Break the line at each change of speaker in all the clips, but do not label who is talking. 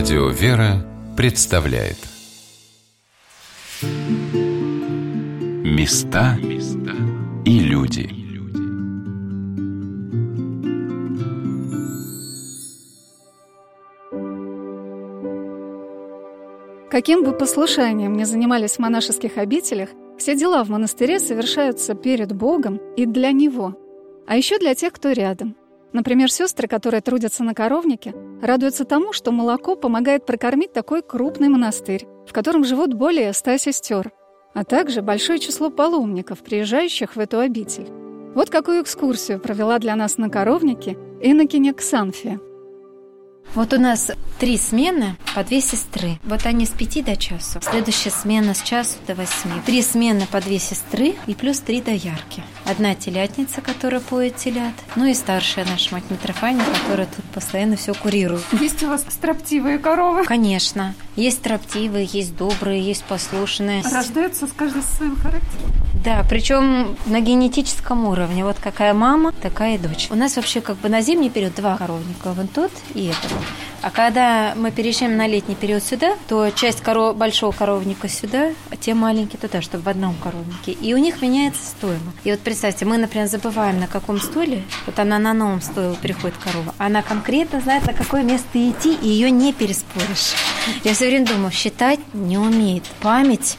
Радио «Вера» представляет Места и люди
Каким бы послушанием ни занимались в монашеских обителях, все дела в монастыре совершаются перед Богом и для Него, а еще для тех, кто рядом. Например, сестры, которые трудятся на коровнике, радуются тому, что молоко помогает прокормить такой крупный монастырь, в котором живут более ста сестер, а также большое число паломников, приезжающих в эту обитель. Вот какую экскурсию провела для нас на коровнике инокиня Ксанфия.
Вот у нас три смены по две сестры. Вот они с пяти до часу. Следующая смена с часу до восьми. Три смены по две сестры и плюс три доярки. Одна телятница, которая поет телят. Ну и старшая наша мать Митрофания, которая тут постоянно все курирует.
Есть у вас строптивые коровы?
Конечно. Есть строптивые, есть добрые, есть послушные.
Рождаются с каждым своим характером?
Да, причем на генетическом уровне. Вот какая мама, такая и дочь. У нас вообще как бы на зимний период два коровника. Вон тот и этот. А когда мы переезжаем на летний период сюда, то часть коров... большого коровника сюда, а те маленькие туда, чтобы в одном коровнике. И у них меняется стойло. И вот представьте, мы, например, забываем, на каком стойле, вот она на новом стойле приходит корова, она конкретно знает, на какое место идти, и ее не переспоришь. Я все время думаю, считать не умеет. Память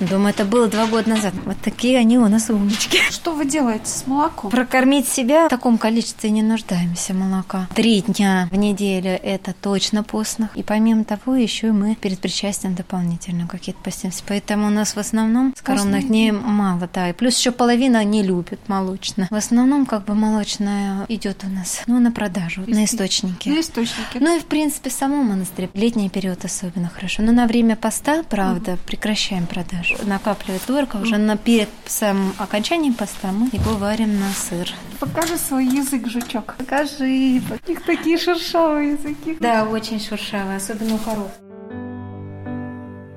Думаю, это было два года назад. Вот такие они у нас умнички.
Что вы делаете с молоком?
Прокормить себя в таком количестве не нуждаемся молока. Три дня в неделю это точно постно. И помимо того, еще и мы перед причастием дополнительно какие-то постимся. Поэтому у нас в основном скоромных дней мало, да. И плюс еще половина не любит молочное. В основном как бы молочное идет у нас, ну, на продажу, на источники.
На источники.
Ну и в принципе в самом монастыре. Летний период особенно хорошо. Но на время поста, правда, прекращаем продажу накапливает торка, уже на перед самым окончанием поста мы его варим на сыр.
Покажи свой язык, жучок. Покажи. У них такие шершавые языки.
Да, очень шершавые, особенно у коров.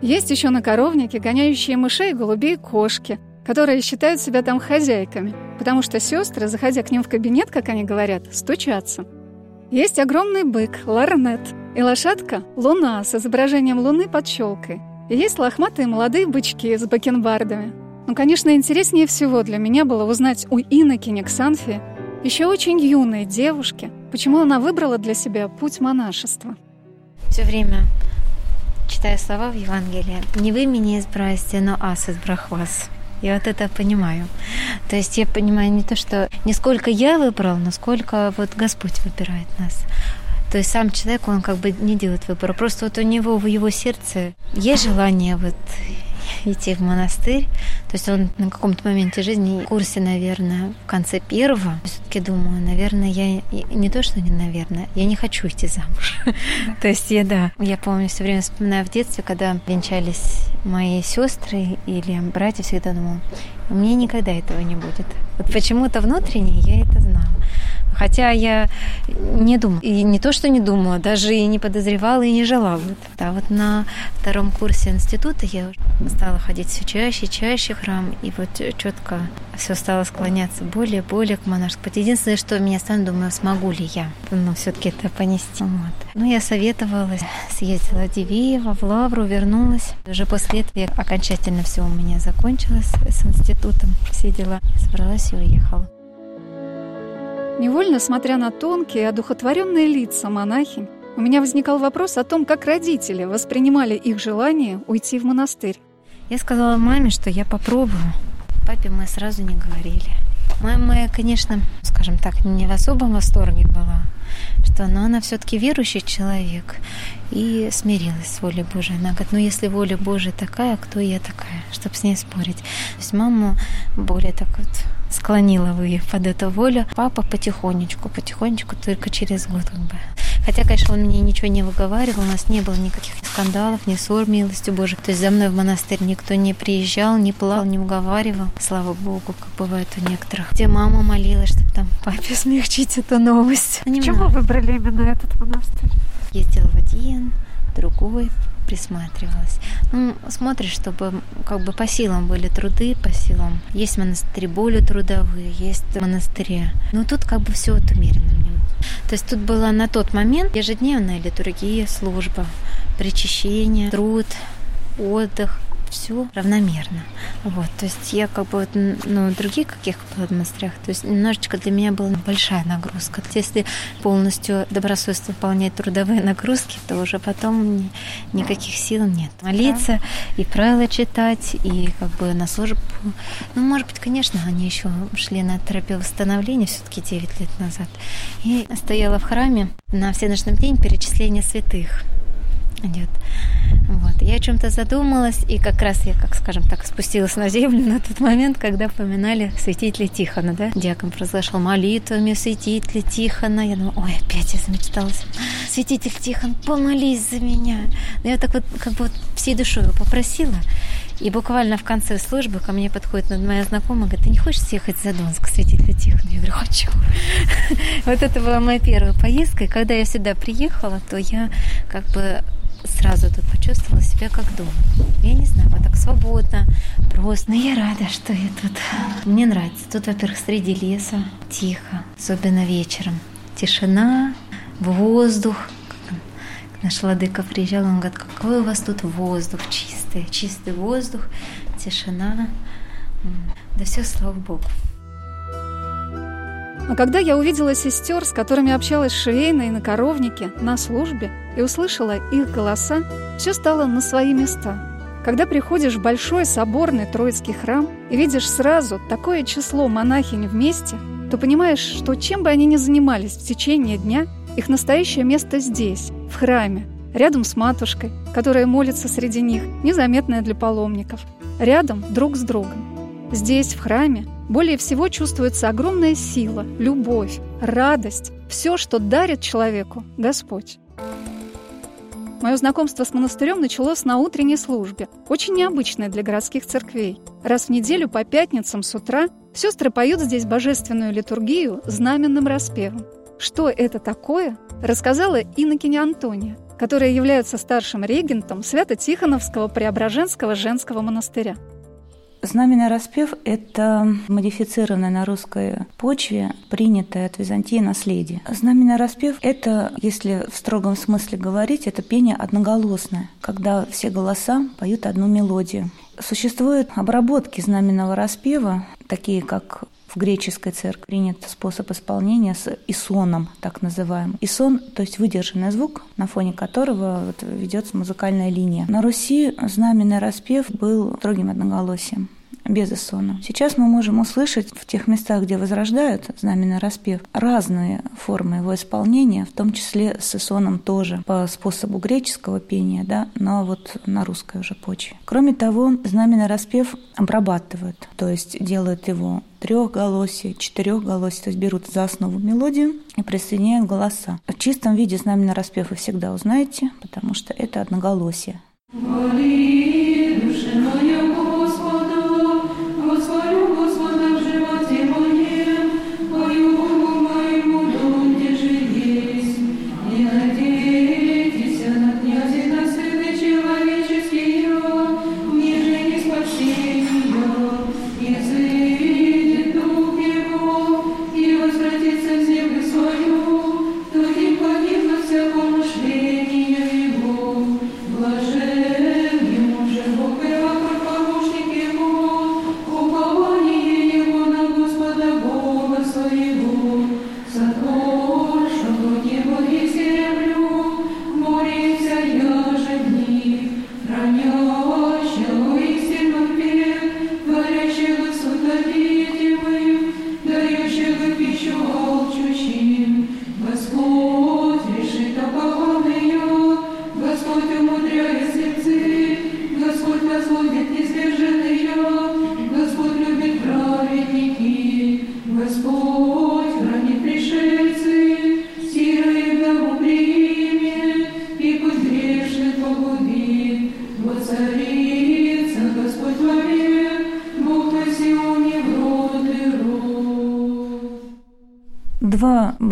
Есть еще на коровнике гоняющие мышей, голубей, кошки, которые считают себя там хозяйками, потому что сестры, заходя к ним в кабинет, как они говорят, стучатся. Есть огромный бык, ларнет, и лошадка — луна с изображением луны под щелкой — есть лохматые молодые бычки с бакенбардами. Но, конечно, интереснее всего для меня было узнать у инокини Ксанфи, еще очень юной девушки, почему она выбрала для себя путь монашества.
Все время читаю слова в Евангелии. «Не вы меня избрасте, но ас избрах вас». Я вот это понимаю. То есть я понимаю не то, что не сколько я выбрал, но сколько вот Господь выбирает нас. То есть сам человек, он как бы не делает выбора. Просто вот у него в его сердце есть желание вот идти в монастырь. То есть он на каком-то моменте жизни, в курсе, наверное, в конце первого, все-таки думаю, наверное, я не то, что не наверное, я не хочу идти замуж. То есть я, да, я помню, все время вспоминаю в детстве, когда венчались мои сестры или братья, всегда думала, меня никогда этого не будет. Вот почему-то внутренне я это. Хотя я не думала. И не то, что не думала, даже и не подозревала и не желала. Да, вот на втором курсе института я стала ходить все чаще, чаще в храм. И вот четко все стало склоняться более, более к монашеству. Единственное, что меня станет, думаю, смогу ли я ну, все-таки это понести. Вот. Ну, я советовалась, съездила в Дивеево, в Лавру, вернулась. Уже после этого окончательно все у меня закончилось с институтом, все дела. Собралась и уехала.
Невольно, смотря на тонкие, одухотворенные лица монахинь, у меня возникал вопрос о том, как родители воспринимали их желание уйти в монастырь.
Я сказала маме, что я попробую. Папе мы сразу не говорили. Мама, конечно, скажем так, не в особом восторге была, что но она все-таки верующий человек и смирилась с волей Божией. Она говорит, ну если воля Божия такая, кто я такая, чтобы с ней спорить. То есть маму более так вот склонила вы под эту волю. Папа потихонечку, потихонечку, только через год как бы. Хотя, конечно, он мне ничего не выговаривал, у нас не было никаких скандалов, ни ссор, милостью Божией. То есть за мной в монастырь никто не приезжал, не плал, не уговаривал. Слава Богу, как бывает у некоторых. Где мама молилась, чтобы там папе смягчить эту новость.
Почему выбрали именно этот монастырь?
Ездила в один, другой, присматривалась. Ну, смотришь, чтобы как бы по силам были труды, по силам. Есть монастыри более трудовые, есть монастыри. Но тут как бы все вот умеренно. То есть тут была на тот момент ежедневная литургия, служба, причащение, труд, отдых, все равномерно. Вот, то есть я как бы вот, ну, других каких монастырях, то есть немножечко для меня была большая нагрузка. Если полностью добросовестно выполнять трудовые нагрузки, то уже потом ни, никаких сил нет. Молиться да. и правила читать, и как бы на службу. Ну, может быть, конечно, они еще шли на терапию восстановления все-таки 9 лет назад. И стояла в храме на всеночном день перечисления святых идет. Вот. Я о чем-то задумалась, и как раз я, как скажем так, спустилась на землю на тот момент, когда поминали святителя Тихона, да? Диакон произошел молитвами святителя Тихона. Я думаю, ой, опять я замечталась. Святитель Тихон, помолись за меня. Но я так вот, как бы вот всей душой его попросила. И буквально в конце службы ко мне подходит моя знакомая, говорит, ты не хочешь съехать за Донск, святителя Тихона? Я говорю, хочу. Вот это была моя первая поездка. И когда я сюда приехала, то я как бы сразу тут почувствовала себя как дома. Я не знаю, вот так свободно, просто. Но я рада, что я тут. Мне нравится. Тут, во-первых, среди леса тихо, особенно вечером. Тишина, воздух. Наш владыка приезжал, он говорит, какой у вас тут воздух чистый, чистый воздух, тишина. Да все, слава Богу.
А когда я увидела сестер, с которыми общалась швейной на коровнике, на службе, и услышала их голоса, все стало на свои места. Когда приходишь в большой соборный Троицкий храм и видишь сразу такое число монахинь вместе, то понимаешь, что чем бы они ни занимались в течение дня, их настоящее место здесь, в храме, рядом с матушкой, которая молится среди них, незаметная для паломников, рядом друг с другом. Здесь, в храме, более всего чувствуется огромная сила, любовь, радость, все, что дарит человеку Господь. Мое знакомство с монастырем началось на утренней службе, очень необычной для городских церквей. Раз в неделю по пятницам с утра сестры поют здесь божественную литургию знаменным распевом. Что это такое, рассказала Иннокене Антония, которая является старшим регентом Свято-Тихоновского Преображенского женского монастыря.
Знаменный распев – это модифицированное на русской почве принятое от Византии наследие. Знаменный распев – это, если в строгом смысле говорить, это пение одноголосное, когда все голоса поют одну мелодию. Существуют обработки знаменного распева, такие как в греческой церкви принят способ исполнения с исоном, так называемым. Исон, то есть выдержанный звук, на фоне которого вот ведется музыкальная линия. На Руси знаменный распев был строгим одноголосием без исона. Сейчас мы можем услышать в тех местах, где возрождают знаменный распев, разные формы его исполнения, в том числе с исоном тоже, по способу греческого пения, да, но вот на русской уже почве. Кроме того, знаменный распев обрабатывают, то есть делают его трехголосие, четырехголосие, то есть берут за основу мелодию и присоединяют голоса. В чистом виде знаменный распев вы всегда узнаете, потому что это одноголосие. Моли,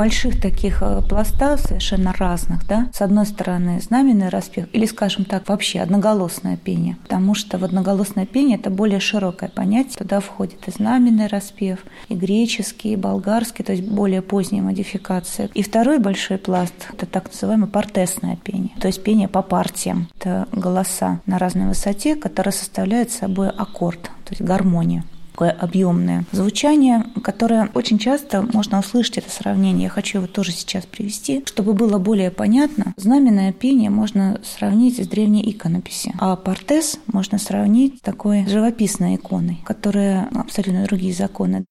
больших таких э, пласта совершенно разных, да. С одной стороны знаменный распев, или, скажем так, вообще одноголосное пение, потому что в одноголосное пение это более широкое понятие. Туда входит и знаменный распев, и греческий, и болгарский, то есть более поздняя модификация. И второй большой пласт – это так называемое партесное пение, то есть пение по партиям. Это голоса на разной высоте, которые составляют собой аккорд, то есть гармонию такое объемное звучание, которое очень часто можно услышать это сравнение. Я хочу его тоже сейчас привести, чтобы было более понятно. Знаменное пение можно сравнить с древней иконописи, а портес можно сравнить с такой живописной иконой, которая абсолютно другие законы.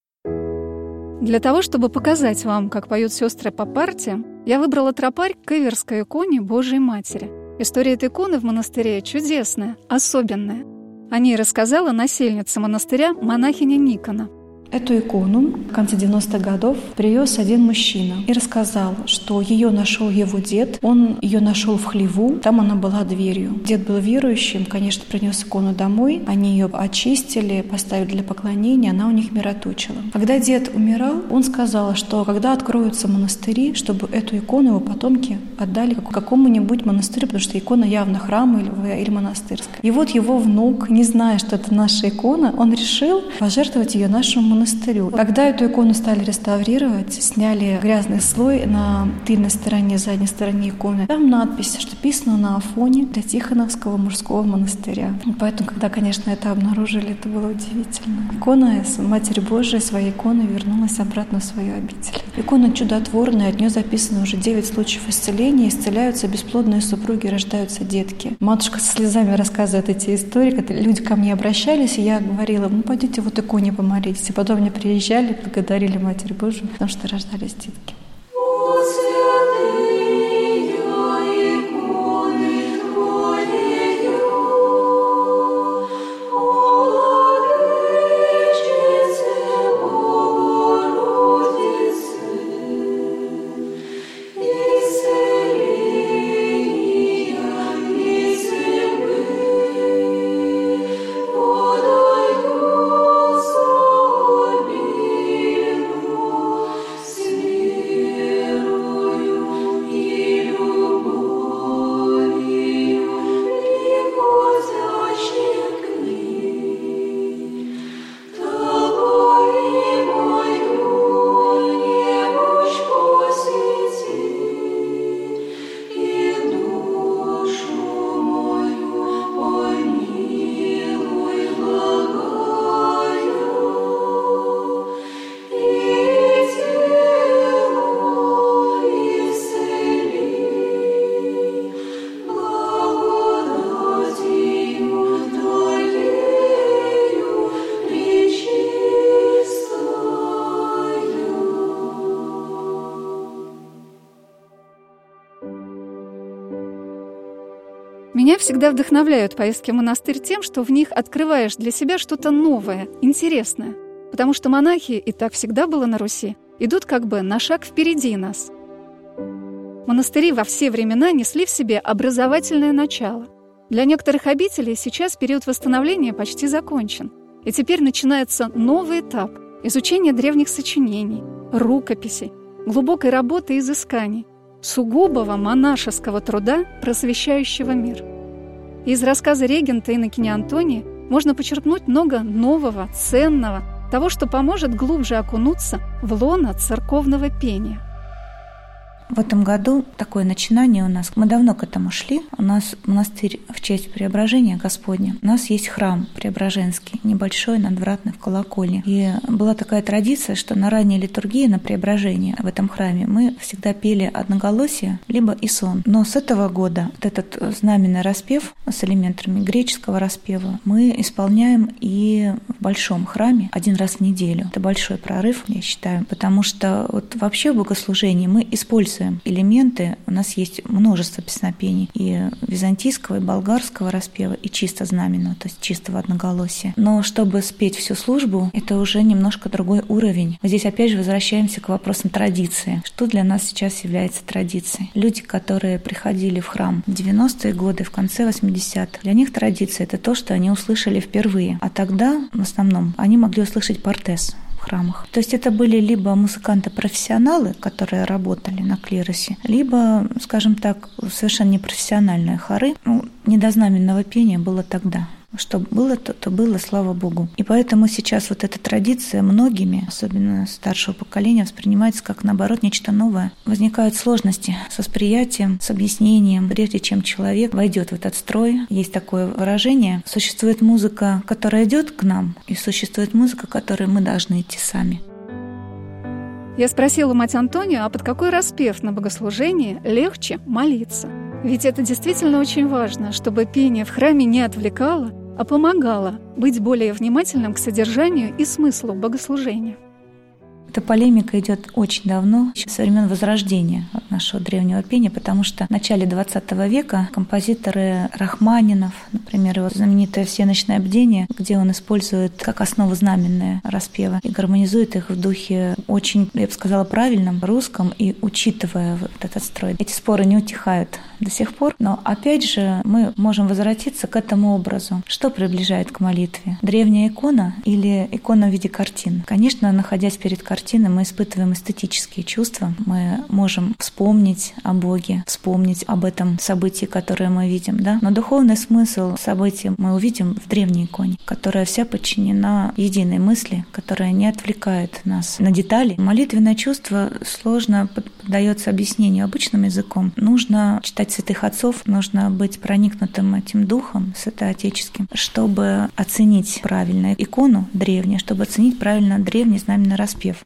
Для того, чтобы показать вам, как поют сестры по партиям, я выбрала тропарь к Иверской иконе Божьей Матери. История этой иконы в монастыре чудесная, особенная. О ней рассказала насельница монастыря монахиня Никона –
Эту икону в конце 90-х годов привез один мужчина и рассказал, что ее нашел его дед. Он ее нашел в хлеву, там она была дверью. Дед был верующим, конечно, принес икону домой. Они ее очистили, поставили для поклонения, она у них мироточила. Когда дед умирал, он сказал, что когда откроются монастыри, чтобы эту икону его потомки отдали какому-нибудь монастырю, потому что икона явно храм или, или монастырская. И вот его внук, не зная, что это наша икона, он решил пожертвовать ее нашему монастырю монастырю. Когда эту икону стали реставрировать, сняли грязный слой на тыльной стороне, задней стороне иконы. Там надпись, что писано на Афоне для Тихоновского мужского монастыря. Поэтому, когда, конечно, это обнаружили, это было удивительно. Икона Матери Божией своей иконой вернулась обратно в свою обитель. Икона чудотворная, от нее записано уже 9 случаев исцеления. Исцеляются бесплодные супруги, рождаются детки. Матушка со слезами рассказывает эти истории, когда люди ко мне обращались, и я говорила, ну пойдите вот иконе помолитесь. И потом потом мне приезжали, благодарили Матерь Божию, потому что рождались детки.
Всегда вдохновляют поездки в монастырь тем, что в них открываешь для себя что-то новое, интересное. Потому что монахи, и так всегда было на Руси, идут как бы на шаг впереди нас. Монастыри во все времена несли в себе образовательное начало. Для некоторых обителей сейчас период восстановления почти закончен. И теперь начинается новый этап – изучение древних сочинений, рукописей, глубокой работы и изысканий, сугубого монашеского труда, просвещающего мир. Из рассказа регента Иннокене Антония можно почерпнуть много нового, ценного, того, что поможет глубже окунуться в лоно церковного пения –
в этом году такое начинание у нас. Мы давно к этому шли. У нас монастырь в честь Преображения Господня. У нас есть храм Преображенский, небольшой, надвратный в колокольне. И была такая традиция, что на ранней литургии, на Преображение в этом храме мы всегда пели одноголосие, либо и сон. Но с этого года вот этот знаменный распев с элементами греческого распева мы исполняем и в большом храме один раз в неделю. Это большой прорыв, я считаю, потому что вот вообще в богослужении мы используем используем элементы. У нас есть множество песнопений и византийского, и болгарского распева, и чисто знаменного, то есть чистого одноголосия. Но чтобы спеть всю службу, это уже немножко другой уровень. Здесь опять же возвращаемся к вопросам традиции. Что для нас сейчас является традицией? Люди, которые приходили в храм в 90-е годы, в конце 80-х, для них традиция — это то, что они услышали впервые. А тогда, в основном, они могли услышать портес храмах. То есть это были либо музыканты-профессионалы, которые работали на клиросе, либо, скажем так, совершенно непрофессиональные хоры. Ну, недознаменного пения было тогда. Что было, то, то было, слава Богу. И поэтому сейчас вот эта традиция многими, особенно старшего поколения, воспринимается как, наоборот, нечто новое. Возникают сложности с восприятием, с объяснением. Прежде чем человек войдет в этот строй, есть такое выражение, существует музыка, которая идет к нам, и существует музыка, которой мы должны идти сами.
Я спросила мать Антонию, а под какой распев на богослужении легче молиться? Ведь это действительно очень важно, чтобы пение в храме не отвлекало, а помогала быть более внимательным к содержанию и смыслу богослужения.
Эта полемика идет очень давно, еще со времен Возрождения нашего древнего пения, потому что в начале XX века композиторы Рахманинов, например, его знаменитое «Всеночное бдение», где он использует как основу знаменные распевы и гармонизует их в духе очень, я бы сказала, правильном русском и учитывая вот этот строй. Эти споры не утихают до сих пор, но опять же мы можем возвратиться к этому образу. Что приближает к молитве? Древняя икона или икона в виде картин? Конечно, находясь перед картиной, картины мы испытываем эстетические чувства. Мы можем вспомнить о Боге, вспомнить об этом событии, которое мы видим. Да? Но духовный смысл события мы увидим в древней иконе, которая вся подчинена единой мысли, которая не отвлекает нас на детали. Молитвенное чувство сложно поддается объяснению обычным языком. Нужно читать святых отцов, нужно быть проникнутым этим духом святоотеческим, чтобы оценить правильно икону древнюю, чтобы оценить правильно древний знаменный распев.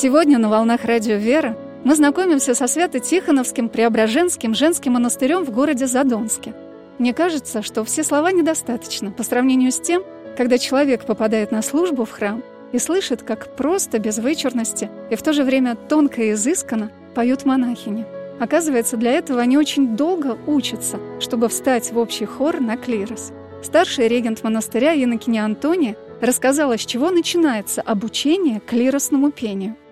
Сегодня на «Волнах Радио Вера» мы знакомимся со Свято-Тихоновским Преображенским женским монастырем в городе Задонске. Мне кажется, что все слова недостаточно по сравнению с тем, когда человек попадает на службу в храм и слышит, как просто, без вычурности и в то же время тонко и изысканно поют монахини. Оказывается, для этого они очень долго учатся, чтобы встать в общий хор на клирос. Старший регент монастыря Иннокене Антония рассказала, с чего начинается обучение клиросному пению –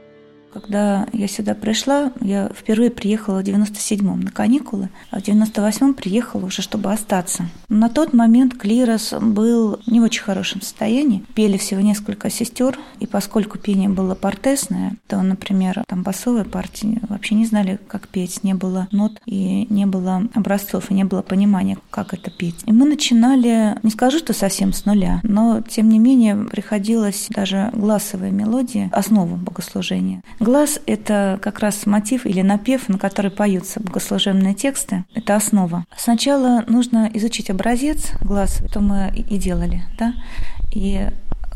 когда я сюда пришла, я впервые приехала в 97-м на каникулы, а в 98-м приехала уже, чтобы остаться. На тот момент клирос был не в очень хорошем состоянии. Пели всего несколько сестер, и поскольку пение было портесное, то, например, там басовые партии вообще не знали, как петь, не было нот и не было образцов, и не было понимания, как это петь. И мы начинали, не скажу, что совсем с нуля, но, тем не менее, приходилось даже гласовые мелодии, основу богослужения, Глаз – это как раз мотив или напев, на который поются богослужебные тексты. Это основа. Сначала нужно изучить образец глаз, что мы и делали, да, и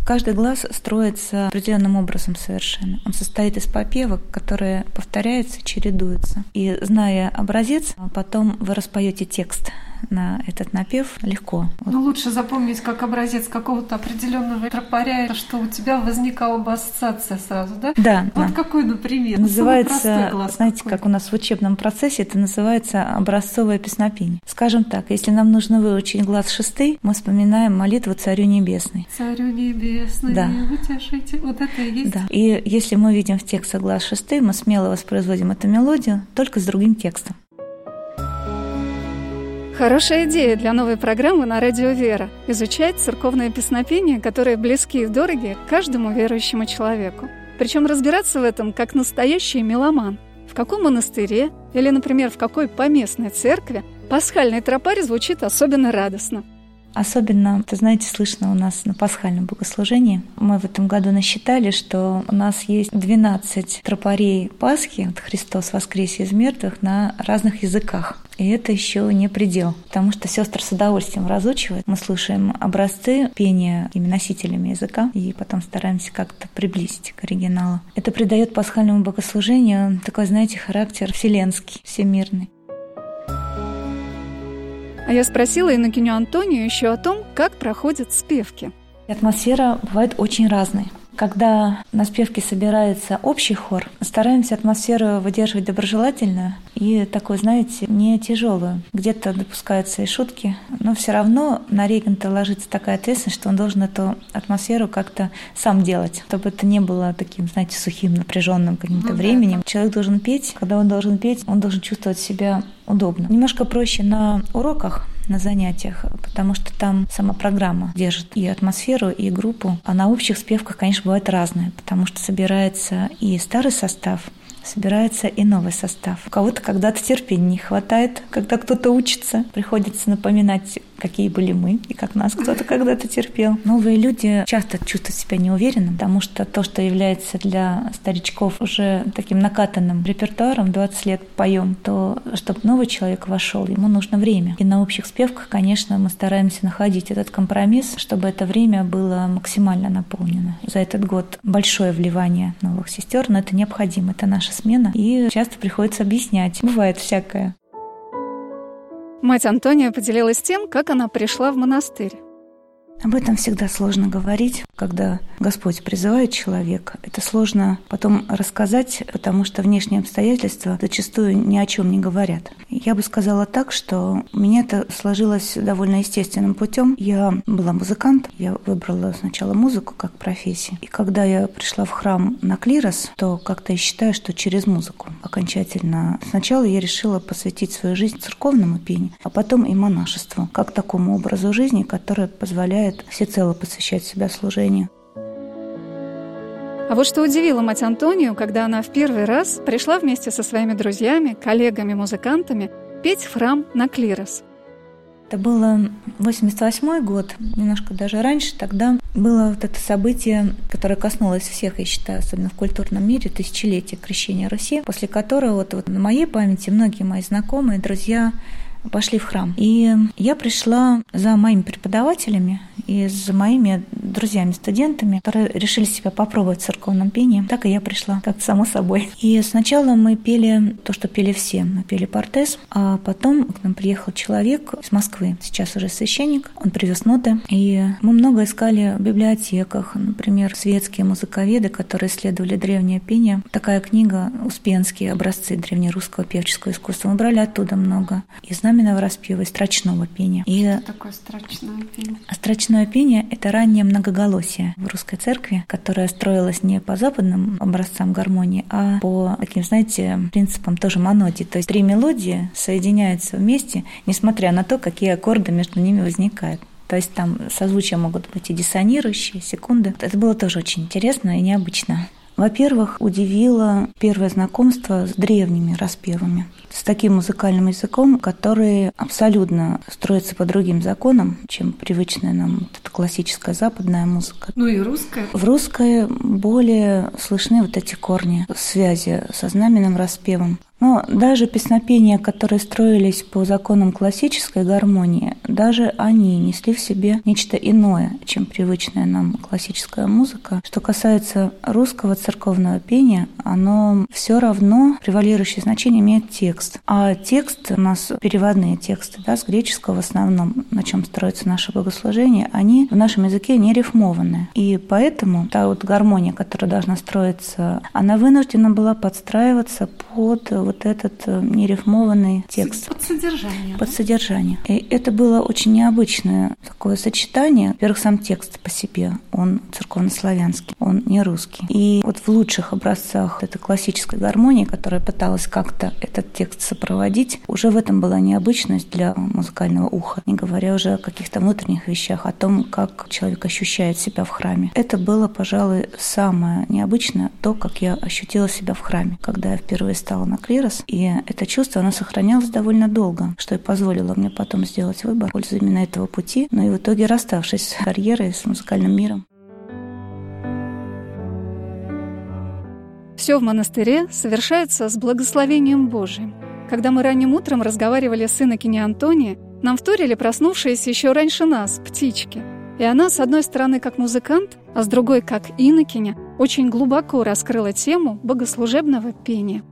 Каждый глаз строится определенным образом совершенно. Он состоит из попевок, которые повторяются, чередуются. И зная образец, потом вы распоете текст на этот напев легко.
Ну, лучше запомнить как образец какого-то определенного тропаря, что у тебя возникала бы ассоциация сразу, да?
Да.
Вот
да.
какой, например?
Называется, знаете, какой? как у нас в учебном процессе, это называется образцовое песнопение. Скажем так, если нам нужно выучить глаз шестый, мы вспоминаем молитву Царю Небесный.
Царю Небесный, да. утешите. Вот это и есть.
Да. И если мы видим в тексте глаз шестый, мы смело воспроизводим эту мелодию, только с другим текстом.
Хорошая идея для новой программы на радио «Вера» – изучать церковные песнопения, которые близки и дороги каждому верующему человеку. Причем разбираться в этом как настоящий меломан. в каком монастыре или, например, в какой поместной церкви пасхальный тропарь звучит особенно радостно.
Особенно, ты знаете, слышно у нас на пасхальном богослужении. Мы в этом году насчитали, что у нас есть 12 тропарей Пасхи, вот Христос воскресе из мертвых, на разных языках. И это еще не предел, потому что сестры с удовольствием разучивают. Мы слушаем образцы пения ими носителями языка и потом стараемся как-то приблизить к оригиналу. Это придает пасхальному богослужению такой, знаете, характер вселенский, всемирный.
А я спросила Иннокеню Антонию еще о том, как проходят спевки.
Атмосфера бывает очень разной. Когда на спевке собирается общий хор, стараемся атмосферу выдерживать доброжелательную и такой, знаете, не тяжелую. Где-то допускаются и шутки, но все равно на регента ложится такая ответственность, что он должен эту атмосферу как-то сам делать, чтобы это не было таким, знаете, сухим, напряженным каким-то ну, временем. Да. Человек должен петь, когда он должен петь, он должен чувствовать себя удобно. Немножко проще на уроках, на занятиях, потому что там сама программа держит и атмосферу, и группу. А на общих спевках, конечно, бывает разное, потому что собирается и старый состав, собирается и новый состав. У кого-то когда-то терпения не хватает, когда кто-то учится. Приходится напоминать какие были мы и как нас кто-то когда-то терпел. Новые люди часто чувствуют себя неуверенным, потому что то, что является для старичков уже таким накатанным репертуаром, 20 лет поем, то чтобы новый человек вошел, ему нужно время. И на общих спевках, конечно, мы стараемся находить этот компромисс, чтобы это время было максимально наполнено. За этот год большое вливание новых сестер, но это необходимо, это наша смена. И часто приходится объяснять. Бывает всякое.
Мать Антония поделилась тем, как она пришла в монастырь.
Об этом всегда сложно говорить, когда Господь призывает человека. Это сложно потом рассказать, потому что внешние обстоятельства зачастую ни о чем не говорят. Я бы сказала так, что у меня это сложилось довольно естественным путем. Я была музыкант, я выбрала сначала музыку как профессию. И когда я пришла в храм на клирос, то как-то я считаю, что через музыку окончательно. Сначала я решила посвятить свою жизнь церковному пению, а потом и монашеству, как такому образу жизни, который позволяет позволяет всецело посвящать себя служению.
А вот что удивило мать Антонию, когда она в первый раз пришла вместе со своими друзьями, коллегами-музыкантами петь в храм на клирос.
Это было 88 год, немножко даже раньше. Тогда было вот это событие, которое коснулось всех, я считаю, особенно в культурном мире, тысячелетие крещения Руси, после которого вот, вот на моей памяти многие мои знакомые, друзья пошли в храм. И я пришла за моими преподавателями и за моими друзьями-студентами, которые решили себя попробовать в церковном пении. Так и я пришла, как само собой. И сначала мы пели то, что пели все. Мы пели портес, а потом к нам приехал человек из Москвы, сейчас уже священник. Он привез ноты, и мы много искали в библиотеках, например, светские музыковеды, которые исследовали древнее пение. Такая книга «Успенские образцы древнерусского певческого искусства». Мы брали оттуда много. И знаем, знаменного распева и строчного пения.
И Что такое строчное пение?
Строчное пение – это раннее многоголосие в русской церкви, которое строилось не по западным образцам гармонии, а по таким, знаете, принципам тоже монодии. То есть три мелодии соединяются вместе, несмотря на то, какие аккорды между ними возникают. То есть там созвучия могут быть и диссонирующие, секунды. Это было тоже очень интересно и необычно. Во-первых, удивило первое знакомство с древними распевами, с таким музыкальным языком, который абсолютно строится по другим законам, чем привычная нам вот эта классическая западная музыка.
Ну и русская.
В русской более слышны вот эти корни связи со знаменным распевом. Но даже песнопения, которые строились по законам классической гармонии, даже они несли в себе нечто иное, чем привычная нам классическая музыка. Что касается русского церковного пения, оно все равно превалирующее значение имеет текст. А текст у нас переводные тексты, да, с греческого в основном, на чем строится наше богослужение, они в нашем языке не рифмованные. И поэтому та вот гармония, которая должна строиться, она вынуждена была подстраиваться под вот этот э, нерифмованный текст.
Под содержание.
Под содержание. И это было очень необычное такое сочетание. Во-первых, сам текст по себе, он церковнославянский. Он не русский. И вот в лучших образцах этой классической гармонии, которая пыталась как-то этот текст сопроводить, уже в этом была необычность для музыкального уха, не говоря уже о каких-то внутренних вещах, о том, как человек ощущает себя в храме. Это было, пожалуй, самое необычное, то, как я ощутила себя в храме, когда я впервые стала на клирос. И это чувство, оно сохранялось довольно долго, что и позволило мне потом сделать выбор в пользу именно этого пути, но и в итоге расставшись с карьерой, с музыкальным миром.
Все в монастыре совершается с благословением Божиим. Когда мы ранним утром разговаривали с инокиней Антонией, нам вторили проснувшиеся еще раньше нас птички. И она, с одной стороны, как музыкант, а с другой, как инокиня, очень глубоко раскрыла тему богослужебного пения.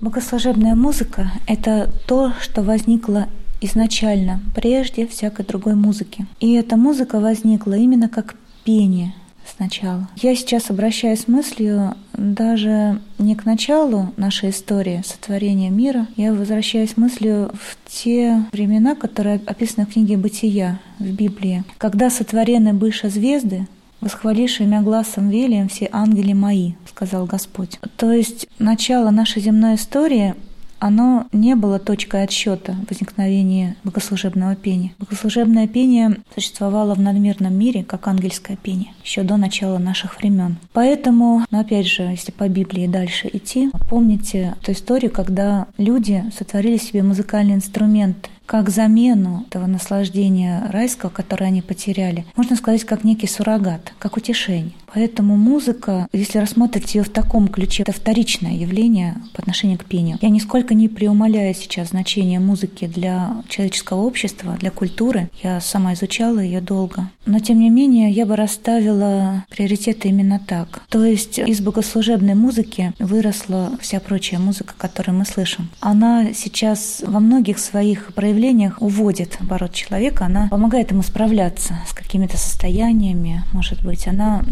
Богослужебная музыка – это то, что возникло изначально, прежде всякой другой музыки. И эта музыка возникла именно как пение – сначала. Я сейчас обращаюсь мыслью даже не к началу нашей истории сотворения мира, я возвращаюсь мыслью в те времена, которые описаны в книге «Бытия» в Библии, когда сотворены быша звезды, «Восхваливши имя глазом велием все ангели мои», — сказал Господь. То есть начало нашей земной истории оно не было точкой отсчета возникновения богослужебного пения. Богослужебное пение существовало в надмирном мире как ангельское пение еще до начала наших времен. Поэтому, но опять же, если по Библии дальше идти, помните ту историю, когда люди сотворили себе музыкальные инструменты, как замену этого наслаждения райского, которое они потеряли. Можно сказать, как некий суррогат, как утешение. Поэтому музыка, если рассматривать ее в таком ключе, это вторичное явление по отношению к пению. Я нисколько не преумоляю сейчас значение музыки для человеческого общества, для культуры. Я сама изучала ее долго. Но, тем не менее, я бы расставила приоритеты именно так. То есть из богослужебной музыки выросла вся прочая музыка, которую мы слышим. Она сейчас во многих своих проявлениях проявлениях уводит, наоборот, человека, она помогает ему справляться с какими-то состояниями, может быть, она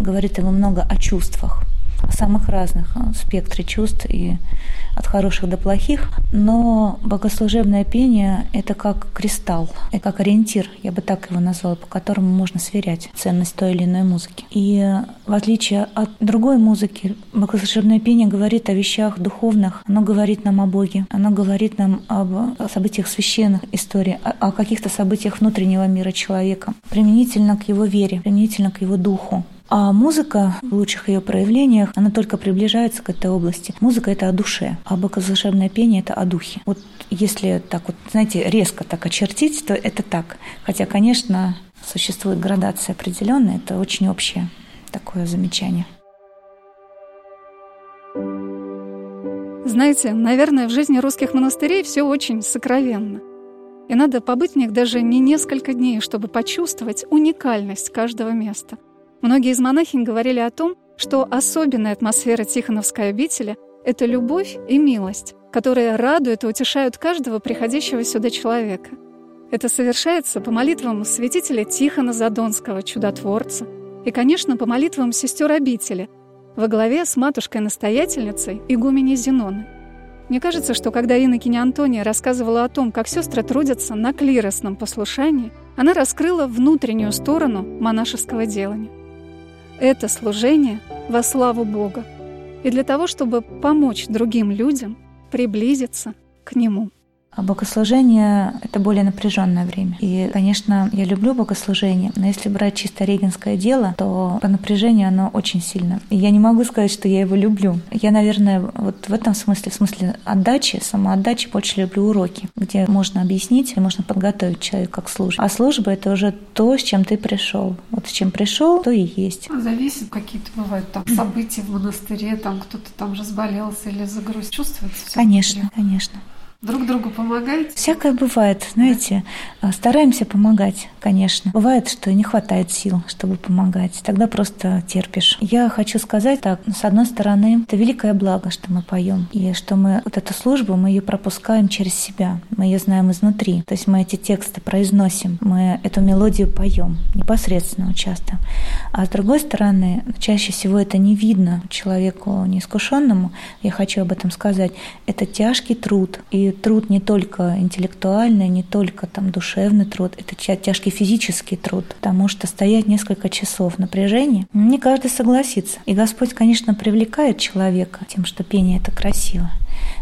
говорит ему много о чувствах, самых разных спектре чувств и от хороших до плохих, но богослужебное пение — это как кристалл, это как ориентир, я бы так его назвала, по которому можно сверять ценность той или иной музыки. И в отличие от другой музыки, богослужебное пение говорит о вещах духовных, оно говорит нам о Боге, оно говорит нам об событиях священных историй, о каких-то событиях внутреннего мира человека, применительно к его вере, применительно к его духу. А музыка в лучших ее проявлениях, она только приближается к этой области. Музыка — это о душе, а богослужебное пение — это о духе. Вот если так вот, знаете, резко так очертить, то это так. Хотя, конечно, существует градация определенная, это очень общее такое замечание.
Знаете, наверное, в жизни русских монастырей все очень сокровенно. И надо побыть в них даже не несколько дней, чтобы почувствовать уникальность каждого места — Многие из монахинь говорили о том, что особенная атмосфера Тихоновской обители — это любовь и милость, которые радуют и утешают каждого приходящего сюда человека. Это совершается по молитвам святителя Тихона Задонского, чудотворца, и, конечно, по молитвам сестер обители, во главе с матушкой-настоятельницей игуменей Зеноны. Мне кажется, что когда инокиня Антония рассказывала о том, как сестры трудятся на клиросном послушании, она раскрыла внутреннюю сторону монашеского делания. Это служение во славу Бога и для того, чтобы помочь другим людям приблизиться к Нему.
А богослужение — это более напряженное время. И, конечно, я люблю богослужение, но если брать чисто регенское дело, то по напряжению оно очень сильно. И я не могу сказать, что я его люблю. Я, наверное, вот в этом смысле, в смысле отдачи, самоотдачи, больше люблю уроки, где можно объяснить можно подготовить человека к службе. А служба — это уже то, с чем ты пришел. Вот с чем пришел, то и есть.
Зависит, какие-то бывают там события в монастыре, там кто-то там разболелся или загруз. Чувствуется все
Конечно, конечно.
Друг другу помогаете?
Всякое бывает, знаете. Да. Стараемся помогать, конечно. Бывает, что не хватает сил, чтобы помогать. Тогда просто терпишь. Я хочу сказать так. С одной стороны, это великое благо, что мы поем. И что мы вот эту службу, мы ее пропускаем через себя. Мы ее знаем изнутри. То есть мы эти тексты произносим. Мы эту мелодию поем. Непосредственно участвуем. А с другой стороны, чаще всего это не видно человеку неискушенному. Я хочу об этом сказать. Это тяжкий труд. И
труд не только интеллектуальный, не только там душевный труд, это тяжкий физический труд, потому что стоять несколько часов напряжения, не каждый согласится. И Господь, конечно, привлекает человека тем, что пение это красиво.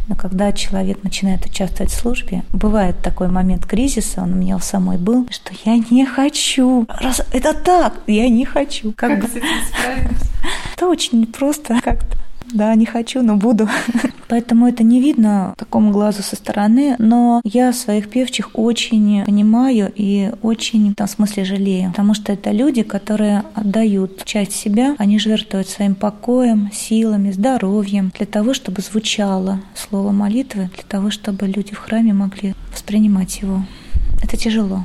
Но когда человек начинает участвовать в службе, бывает такой момент кризиса, он у меня у самой был, что я не хочу. Раз это так, я не хочу.
Как, как бы...
Это очень просто как-то. Да, не хочу, но буду. Поэтому это не видно такому глазу со стороны, но я своих певчих очень понимаю и очень, в том смысле, жалею. Потому что это люди, которые отдают часть себя, они жертвуют своим покоем, силами, здоровьем для того, чтобы звучало слово молитвы, для того, чтобы люди в храме могли воспринимать его. Это тяжело.